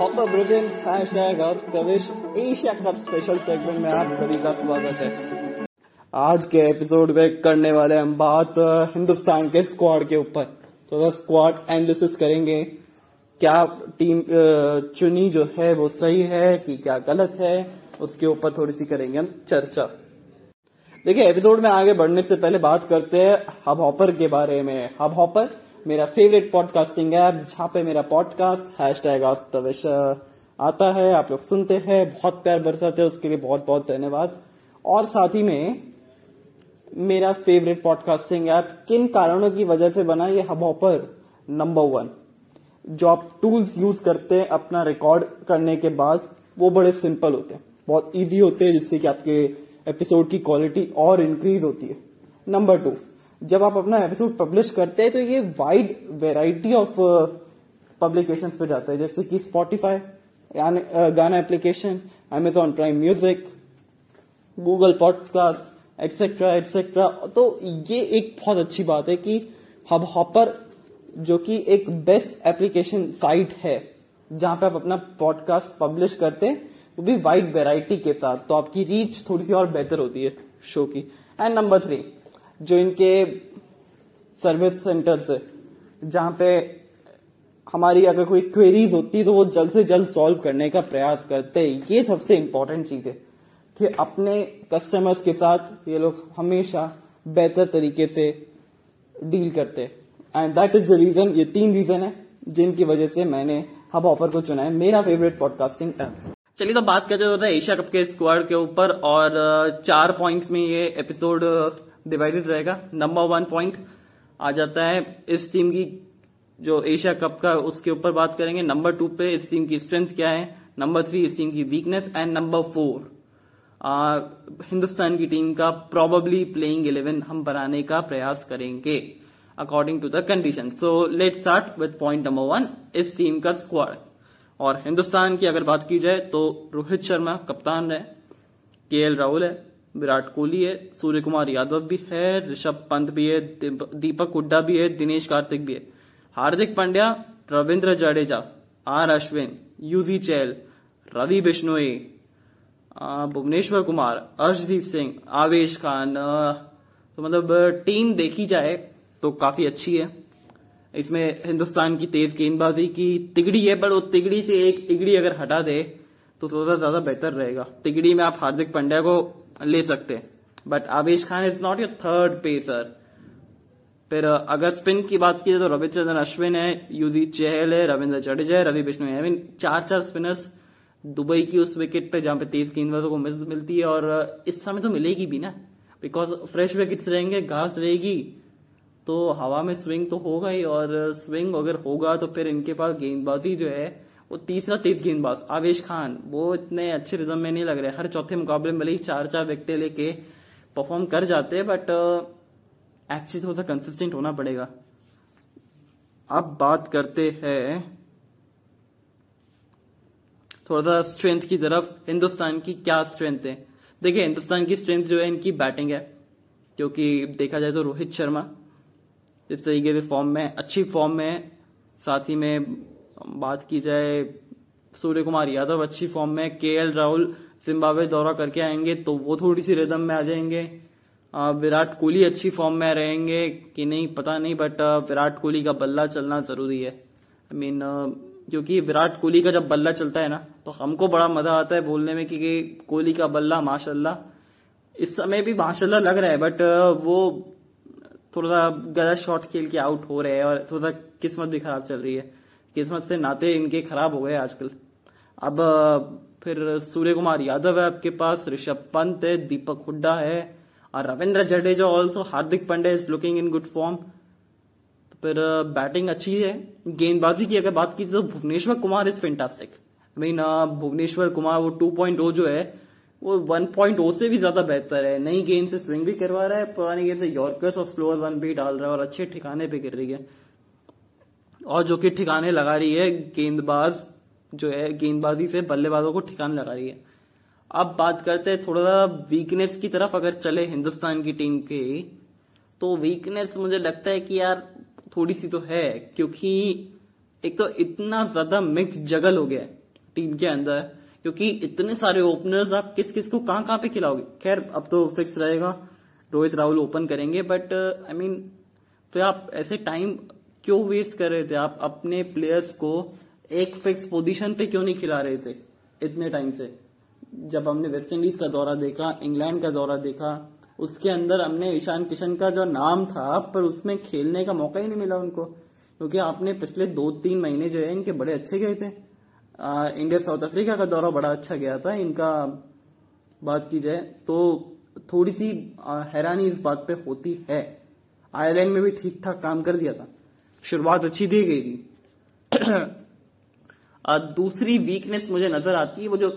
Hopper Britain's hashtag Tavish Asia cup special segment में आप सभी का स्वागत है। आज के एपिसोड में करने वाले हम बात हिंदुस्तान के स्क्वाड के ऊपर। तो स्क्वाड एनालिसिस करेंगे, क्या टीम चुनी जो है वो सही है कि क्या गलत है, उसके ऊपर थोड़ी सी करेंगे हम चर्चा। देखिए एपिसोड में आगे बढ़ने से पहले बात करते हैं हब हॉपर के बारे में। हब हॉपर मेरा फेवरेट पॉडकास्टिंग ऐप जहाँ पे मेरा पॉडकास्ट हैश टैग आता है, आप लोग सुनते हैं, बहुत प्यार बरसाते हैं, उसके लिए बहुत बहुत धन्यवाद। और साथ ही में, मेरा फेवरेट पॉडकास्टिंग ऐप किन कारणों की वजह से बना ये हब हॉपर नंबर वन जो आप टूल्स यूज़ करते हैं अपना रिकॉर्ड करने के बाद, वो बड़े सिंपल होते हैं। बहुत इजी होते हैं, जिससे कि आपके एपिसोड की क्वालिटी और इंक्रीज होती है। नंबर टू जब आप अपना एपिसोड पब्लिश करते हैं तो ये वाइड वेराइटी ऑफ़ पब्लिकेशन पे जाता है। जैसे कि Spotify Gaana application Amazon prime music Google podcast etcetera etcetera तो ये एक बहुत अच्छी बात है कि हब हॉपर जो कि एक बेस्ट एप्लीकेशन साइट है, जहाँ पे आप अपना पॉडकास्ट पब्लिश करते हैं, वो भी वाइड वेराइटी के साथ। तो आपकी रीच थोड़ी सी और बेहतर होती है शो की। एंड नंबर थ्री जो इनके सर्विस सेंटर्स है, जहाँ पे हमारी अगर कोई क्वेरीज होती है तो वो जल्द से जल्द सॉल्व करने का प्रयास करते हैं। ये सबसे इंपॉर्टेंट चीज़ है कि अपने कस्टमर्स के साथ ये लोग हमेशा बेहतर तरीके से डील करते हैं। And that is the reason ये तीन रीजन है, जिनकी वजह से मैंने हब ऑफ़र को चुना है। मेरा फेवरेट पॉडकास्टिंग ऐप चलिए तो बात करते होते एशिया कप के स्क्वाड के ऊपर और चार पॉइंट्स में ये एपिसोड डिवाइडेड रहेगा। नंबर वन पॉइंट आ जाता है इस टीम की जो एशिया कप का उसके ऊपर बात करेंगे। नंबर टू पे इस टीम की स्ट्रेंथ क्या है? नंबर थ्री इस टीम की weakness and number four Hindustan की टीम का प्रोबेबली प्लेइंग इलेवन हम बनाने का प्रयास करेंगे according to the condition so let start with point number one इस टीम का स्क्वाड और हिंदुस्तान की अगर बात की जाए तो रोहित शर्मा कप्तान है के राहुल है। विराट कोहली है सूर्य कुमार यादव भी है, ऋषभ पंत भी है दीपक हुड्डा भी है, दिनेश कार्तिक भी है। हार्दिक पांड्या, रविंद्र जडेजा, आर अश्विन यूजी चैल रवि बिश्नोई भुवनेश्वर कुमार, अर्शदीप सिंह, आवेश खान तो मतलब टीम देखी जाए तो काफ़ी अच्छी है। इसमें हिंदुस्तान की तेज गेंदबाजी की तिगड़ी है, पर वो तिगड़ी से एक इगड़ी अगर हटा दे तो थोड़ा ज़्यादा बेहतर रहेगा। तिगड़ी में आप हार्दिक पांड्या को ले सकते but Avesh Khan is not your third pacer फिर अगर स्पिन की बात की जाए तो रविचंद्रन अश्विन है यूजी चहल है, रविंद्र जडेजा है, रवि बिश्नोई आई मीन चार चार स्पिनर्स दुबई की उस विकेट पे जहाँ पे तेज गेंदबाजों को मिलती है और इस समय तो मिलेगी भी ना। बिकॉज़ फ्रेश विकेट्स रहेंगे, घास रहेगी तो हवा में स्विंग तो होगा ही और स्विंग अगर होगा तो फिर इनके पास गेंदबाजी जो है वो तीसरा तेज गेंदबाज, आवेश खान, वो इतने अच्छे रिजम में नहीं लग रहे, हर चौथे मुकाबले में भले ही चार चार विकेट लेके परफॉर्म कर जाते हैं बट एक्चुअली थोड़ा सा कंसिस्टेंट होना पड़ेगा। अब बात करते हैं थोड़ा सा स्ट्रेंथ की तरफ़, हिंदुस्तान की क्या स्ट्रेंथ है? देखिए, हिंदुस्तान की स्ट्रेंथ जो है, इनकी बैटिंग है, क्योंकि देखा जाए तो रोहित शर्मा इस तरीके से फॉर्म में, अच्छी फॉर्म में, साथ ही में बात की जाए सूर्य कुमार यादव अच्छी फॉर्म में के एल राहुल जिम्बाब्वे दौरा करके आएँगे तो वो थोड़ी सी रिदम में आ जाएँगे। विराट कोहली अच्छी फॉर्म में रहेंगे कि नहीं पता नहीं बट विराट कोहली का बल्ला चलना ज़रूरी है। आई I मीन mean, क्योंकि विराट कोहली का जब बल्ला चलता है ना तो हमको बड़ा मज़ा आता है बोलने में कि कोहली का बल्ला माशाल्लाह। इस समय भी माशाल्लाह लग रहा है बट वो थोड़ा सा गलत शॉट खेल के आउट हो रहे हैं और थोड़ा सा किस्मत भी खराब चल रही है। किस्मत से नाते इनके खराब हो गए आजकल। अब फिर सूर्य कुमार यादव है आपके पास, ऋषभ पंत है, दीपक हुड्डा है, और Ravindra Jadeja also Hardik Pandya is looking in good form तो फिर बैटिंग अच्छी है। गेंदबाजी की अगर बात की तो Bhuvneshwar Kumar is fantastic I mean Bhuvneshwar Kumar, वो 2.0 जो है, वो 1.0 से भी ज़्यादा बेहतर है। नई गेंद से स्विंग भी करवा रहा है, पुरानी गेंद से यॉर्कर्स और स्लोअर वन भी डाल रहा है और अच्छे ठिकाने पे गिर रही है। और जो कि ठिकाने लगा रही है, गेंदबाज जो है, गेंदबाजी से बल्लेबाजों को ठिकाने लगा रही है। अब बात करते हैं थोड़ा सा वीकनेस की तरफ़, अगर चले हिंदुस्तान की टीम के तो वीकनेस मुझे लगता है कि यार थोड़ी सी तो है, क्योंकि एक तो इतना ज़्यादा मिक्स जगल हो गया है टीम के अंदर, क्योंकि इतने सारे ओपनर्स आप किस किस को कहाँ कहाँ पे खिलाओगे? खैर, अब तो फिक्स रहेगा, रोहित, राहुल ओपन करेंगे बट आई मीन तो आप ऐसे टाइम क्यों वेस्ट कर रहे थे? आप अपने प्लेयर्स को एक फिक्स पोजीशन पे क्यों नहीं खिला रहे थे इतने टाइम से? जब हमने वेस्ट इंडीज का दौरा देखा इंग्लैंड का दौरा देखा उसके अंदर हमने ईशान किशन का जो नाम था पर उसमें खेलने का मौका ही नहीं मिला उनको। क्योंकि आपने पिछले दो तीन महीने जो है इनके बड़े अच्छे गए थे। आ, इंडिया साउथ अफ्रीका का दौरा बड़ा अच्छा गया था इनका बात की जाए तो थोड़ी सी हैरानी इस बात पे होती है। आयरलैंड में भी ठीक ठाक काम कर दिया था। शुरुआत अच्छी दी गई थी। दूसरी वीकनेस मुझे नज़र आती है वो जो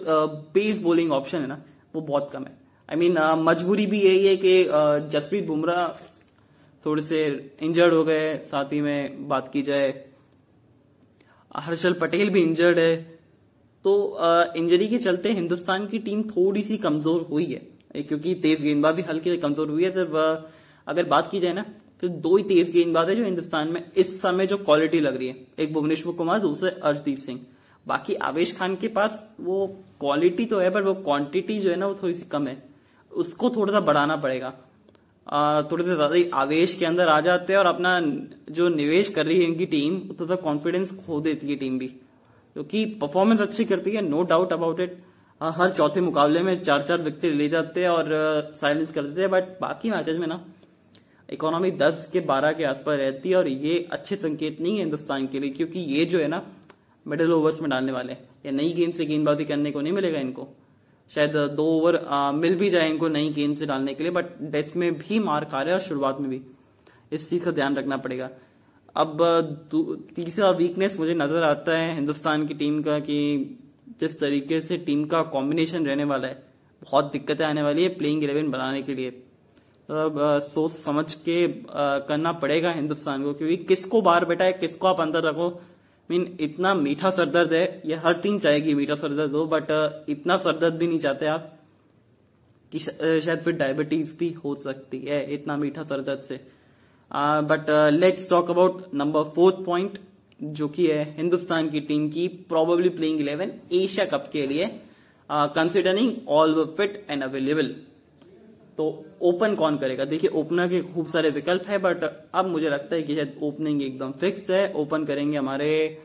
पेस बॉलिंग ऑप्शन है ना वो बहुत कम है। आई I मीन mean, मजबूरी भी यही है कि जसप्रीत बुमराह थोड़े से इंजर्ड हो गए साथ ही में बात की जाए हर्षल पटेल भी इंजर्ड है। तो इंजरी के चलते हिंदुस्तान की टीम थोड़ी सी कमज़ोर हुई है क्योंकि तेज गेंदबाजी हल्की कमज़ोर हुई है तो अगर बात की जाए ना तो दो ही तेज गेंदबाज है जो हिंदुस्तान में इस समय जो क्वालिटी लग रही है। एक भुवनेश्वर कुमार, दूसरे अर्शदीप सिंह। बाकी आवेश खान के पास वो क्वालिटी तो है, पर वो क्वांटिटी जो है ना वो थोड़ी सी कम है। उसको थोड़ा सा बढ़ाना पड़ेगा। थोड़े से ज़्यादा आवेश के अंदर आ जाते हैं और अपना जो निवेश कर रही है इनकी टीम थोड़ा सा कॉन्फिडेंस खो देती है टीम भी। क्योंकि परफॉर्मेंस अच्छी करती है नो डाउट अबाउट इट हर चौथे मुकाबले में चार चार विकेट ले जाते हैं और साइलेंस कर देते हैं। बट बाकी मैचेस में ना इकोनॉमी दस के बारह के आसपास रहती है और ये अच्छे संकेत नहीं है हिंदुस्तान के लिए, क्योंकि ये जो है ना मिडिल ओवर्स में डालने वाले या नई गेम से गेंदबाजी करने को नहीं मिलेगा इनको। शायद दो ओवर मिल भी जाए इनको नई गेंद से डालने के लिए बट डेथ में भी मार खा रहे हैं और शुरुआत में भी। इस चीज़ का ध्यान रखना पड़ेगा। अब तीसरा वीकनेस मुझे नज़र आता है हिंदुस्तान की टीम का कि जिस तरीके से टीम का कॉम्बिनेशन रहने वाला है, बहुत दिक्कतें आने वाली है प्लेइंग इलेवन बनाने के लिए। मतलब सोच समझ के करना पड़ेगा हिंदुस्तान को, क्योंकि किसको बाहर बैठा है, किसको आप अंदर रखो। मीन इतना मीठा सरदर्द है, ये हर टीम चाहेगी मीठा सरदर्द हो बट इतना सरदर्द भी नहीं चाहते आप कि शायद फिर डायबिटीज़ भी हो सकती है, इतना मीठा सरदर्द से। But let's talk about number fourth point जो कि है हिंदुस्तान की टीम की probably playing eleven Asia cup के लिए considering all fit and available तो ओपन कौन करेगा? देखिए ओपनर के खूब सारे विकल्प है बट अब मुझे लगता है कि शायद ओपनिंग एकदम फिक्स है। ओपन करेंगे हमारे,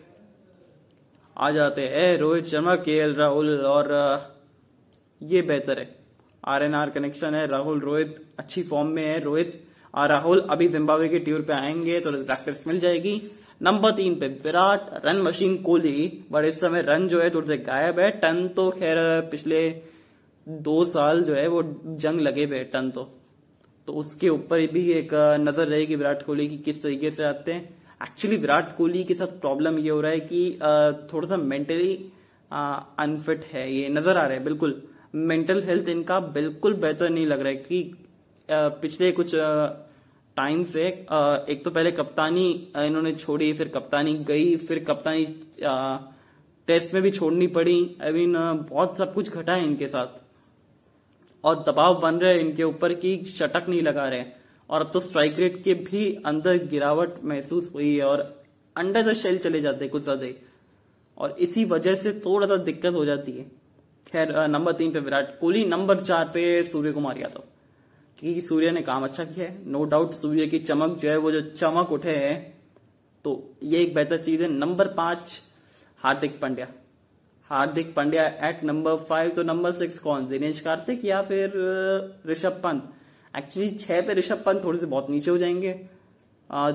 आ जाते हैं रोहित शर्मा, के राहुल और ये बेहतर है। आर एन आर कनेक्शन है, राहुल, रोहित अच्छी फॉर्म में है, रोहित। और राहुल अभी जिम्बाब्वे के टूर पे आएँगे तो प्रैक्टिस मिल जाएगी। नंबर तीन पे Virat run machine Kohli. But इस समय रन जो है, थोड़े से गायब है। टन तो खैर, पिछले दो साल जो है वो जंग लगे हुए टन तो। तो उसके ऊपर भी एक नज़र रहेगी विराट कोहली की किस तरीके से आते हैं। एक्चुअली विराट कोहली के साथ प्रॉब्लम ये हो रहा है कि थोड़ा सा मेंटली अनफिट है ये, नज़र आ रहा है, बिल्कुल। मेंटल हेल्थ इनका बिल्कुल बेहतर नहीं लग रहा है कि पिछले कुछ टाइम से एक तो पहले कप्तानी इन्होंने छोड़ी, फिर कप्तानी गई, फिर कप्तानी टेस्ट में भी छोड़नी पड़ी। आई मीन बहुत सब कुछ घटा है इनके साथ। और दबाव बन रहे इनके ऊपर की, शटक नहीं लगा रहे और अब तो स्ट्राइक रेट के भी अंदर गिरावट महसूस हुई है और अंडर द शेल चले जाते हैं कुछ ज़्यादा और इसी वजह से थोड़ा सा दिक्कत हो जाती है। खैर नंबर तीन पे विराट कोहली, नंबर चार पे सूर्य कुमार यादव। क्योंकि सूर्य ने काम अच्छा किया है। नो डाउट सूर्य की चमक जो है, वो जो चमक उठे है तो ये एक बेहतर चीज़ है। नंबर पाँच, Hardik Pandya. Hardik Pandya at number five तो नंबर सिक्स कौन? दिनेश कार्तिक या फिर ऋषभ पंत? एक्चुअली छह पे ऋषभ पंत थोड़े से बहुत नीचे हो जाएँगे।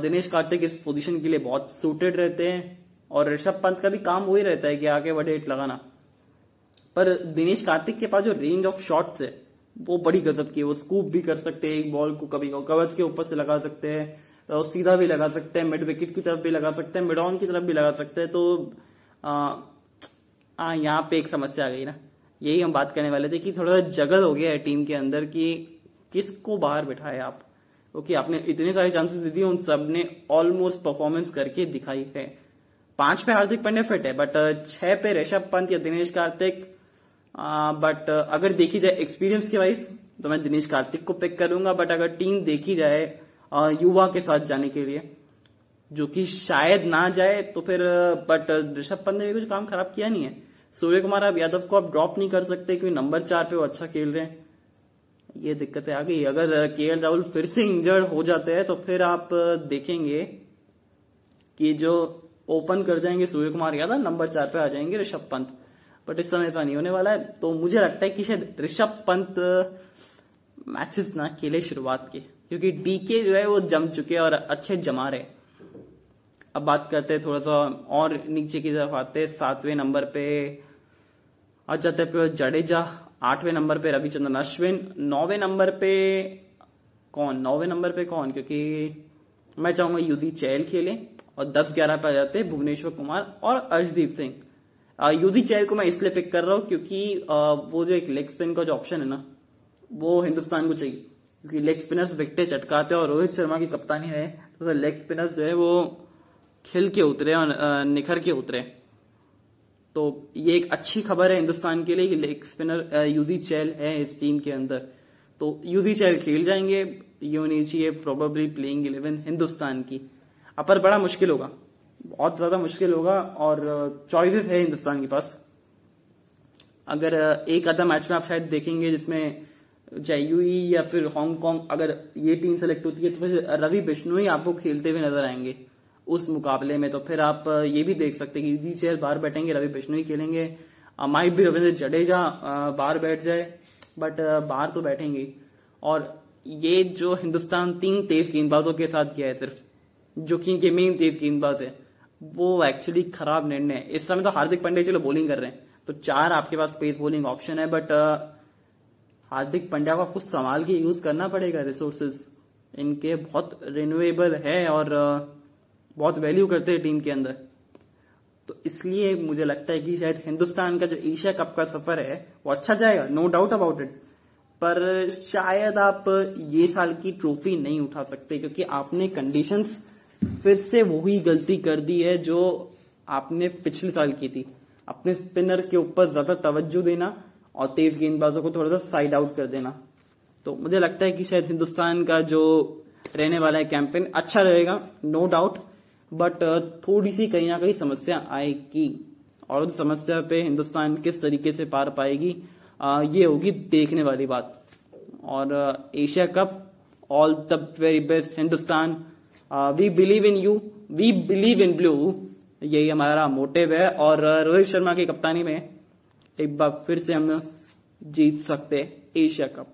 दिनेश कार्तिक इस पोजीशन के लिए बहुत सूटेड रहते हैं और ऋषभ पंत का भी काम वही रहता है कि आगे बढ़े हिट लगाना। पर दिनेश कार्तिक के पास जो रेंज ऑफ़ शॉट्स है, वो बड़ी गजब की है। वो स्कूप भी कर सकते हैं एक बॉल को कभी कवर्स के ऊपर से लगा सकते हैं तो सीधा भी लगा सकते हैं मिड विकेट की तरफ़ भी लगा सकते हैं मिड ऑन की तरफ़ भी लगा सकते हैं। तो हाँ यहाँ पे एक समस्या आ गई ना। यही हम बात करने वाले थे कि थोड़ा सा जगल हो गया है टीम के अंदर कि किसको बाहर बिठाए आप? क्योंकि आपने इतने सारे चांसेस दिए, उन सबने ऑलमोस्ट परफॉर्मेंस करके दिखाई है। पाँच पे हार्दिक पांड्या फिट है बट छह पे ऋषभ पंत या दिनेश कार्तिक बट अगर देखी जाए एक्सपीरियंस के वाइज तो मैं दिनेश कार्तिक को पिक करूँगा बट अगर टीम देखी जाए युवा के साथ जाने के लिए जो कि शायद ना जाए तो फिर बट ऋषभ पंत ने भी कुछ काम खराब किया नहीं है। सूर्य कुमार अब यादव को आप ड्रॉप नहीं कर सकते क्योंकि नंबर चार पे वो अच्छा खेल रहे हैं। ये दिक्कतें आ गई अगर के एल राहुल फिर से इंजर्ड हो जाते हैं तो फिर आप देखेंगे कि जो ओपन कर जाएँगे सूर्य कुमार यादव नंबर चार पे आ जाएँगे ऋषभ पंत। बट इस समय ऐसा नहीं होने वाला है। तो मुझे लगता है कि शायद ऋषभ पंत मैचेस ना खेले शुरुआत के। क्योंकि डीके जो है वो जम चुके और अच्छे जमा रहे। अब बात करते हैं थोड़ा सा और नीचे की तरफ़ आते हैं सातवें नंबर पे। आ जाते हैं जडेजा आठवें नंबर पे रविचंद्रन अश्विन नौवे नंबर पे कौन? नौवे नंबर पे कौन? क्योंकि मैं चाहूँगा यूजी चैल खेले। और दस ग्यारह पे आ जाते हैं भुवनेश्वर कुमार और अर्शदीप सिंह। यूजी चैल को मैं इसलिए पिक कर रहा हूँ क्योंकि आ, वो जो एक लेग स्पिन का जो ऑप्शन है ना वो हिंदुस्तान को चाहिए। क्योंकि लेग स्पिनर्स विकटे चटकाते और रोहित शर्मा की कप्तानी है। तो लेग स्पिनर्स जो है वो खिल के उतरे और निखर के उतरे। तो ये एक अच्छी खबर है हिंदुस्तान के लिए लेग स्पिनर यूजी चैल है इस टीम के अंदर। तो यूजी चैल खेल जाएँगे ये होनी चाहिए प्रोबेबली प्लेइंग इलेवन हिंदुस्तान की। अपर बड़ा मुश्किल होगा, बहुत ज़्यादा मुश्किल होगा और चॉइसेस है हिंदुस्तान के पास। अगर एक आधा मैच में आप शायद देखेंगे जिसमें चाहे या फिर हांगकांग, अगर ये टीम सेलेक्ट होती है तो फिर रवि बिश्नोई आपको खेलते हुए नज़र आएँगे। उस मुकाबले में तो फिर आप ये भी देख सकते हैं कि चेयर बाहर बैठेंगे, रवि बिश्नोई खेलेंगे। माइट भी रविंद्र जडेजा बाहर बैठ जाए, बट बाहर तो बैठेंगे। और ये जो हिंदुस्तान तीन तेज गेंदबाजों के साथ गया है, सिर्फ़, जो कि इनके मेन तेज गेंदबाज है, वो एक्चुअली खराब निर्णय है। इस समय तो हार्दिक पांड्या चलो बॉलिंग कर रहे हैं तो चार आपके पास पेस बॉलिंग ऑप्शन है बट हार्दिक पांड्या को आपको संभाल के यूज़ करना पड़ेगा रिसोर्सेज इनके बहुत रिन्यूएबल है और बहुत वैल्यू करते हैं टीम के अंदर। तो इसलिए मुझे लगता है कि शायद हिंदुस्तान का जो एशिया कप का सफ़र है, वो अच्छा जाएगा नो डाउट अबाउट इट पर शायद आप ये साल की ट्रॉफी नहीं उठा सकते, क्योंकि आपने कंडीशंस फिर से वही गलती कर दी है जो आपने पिछले साल की थी। अपने स्पिनर के ऊपर ज़्यादा तवज्जो देना और तेज गेंदबाजों को थोड़ा सा साइड आउट कर देना। तो मुझे लगता है कि शायद हिंदुस्तान का जो रहने वाला है कैंपेन अच्छा रहेगा नो डाउट बट थोड़ी सी कहीं ना कहीं समस्या आएगी। और उस समस्या पे हिंदुस्तान किस तरीके से पार पाएगी आ, ये होगी देखने वाली बात। और Asia cup all the very best Hindustan. We believe in you we believe in blue यही हमारा मोटिव है। और रोहित शर्मा की कप्तानी में एक बार फिर से हम जीत सकते एशिया कप।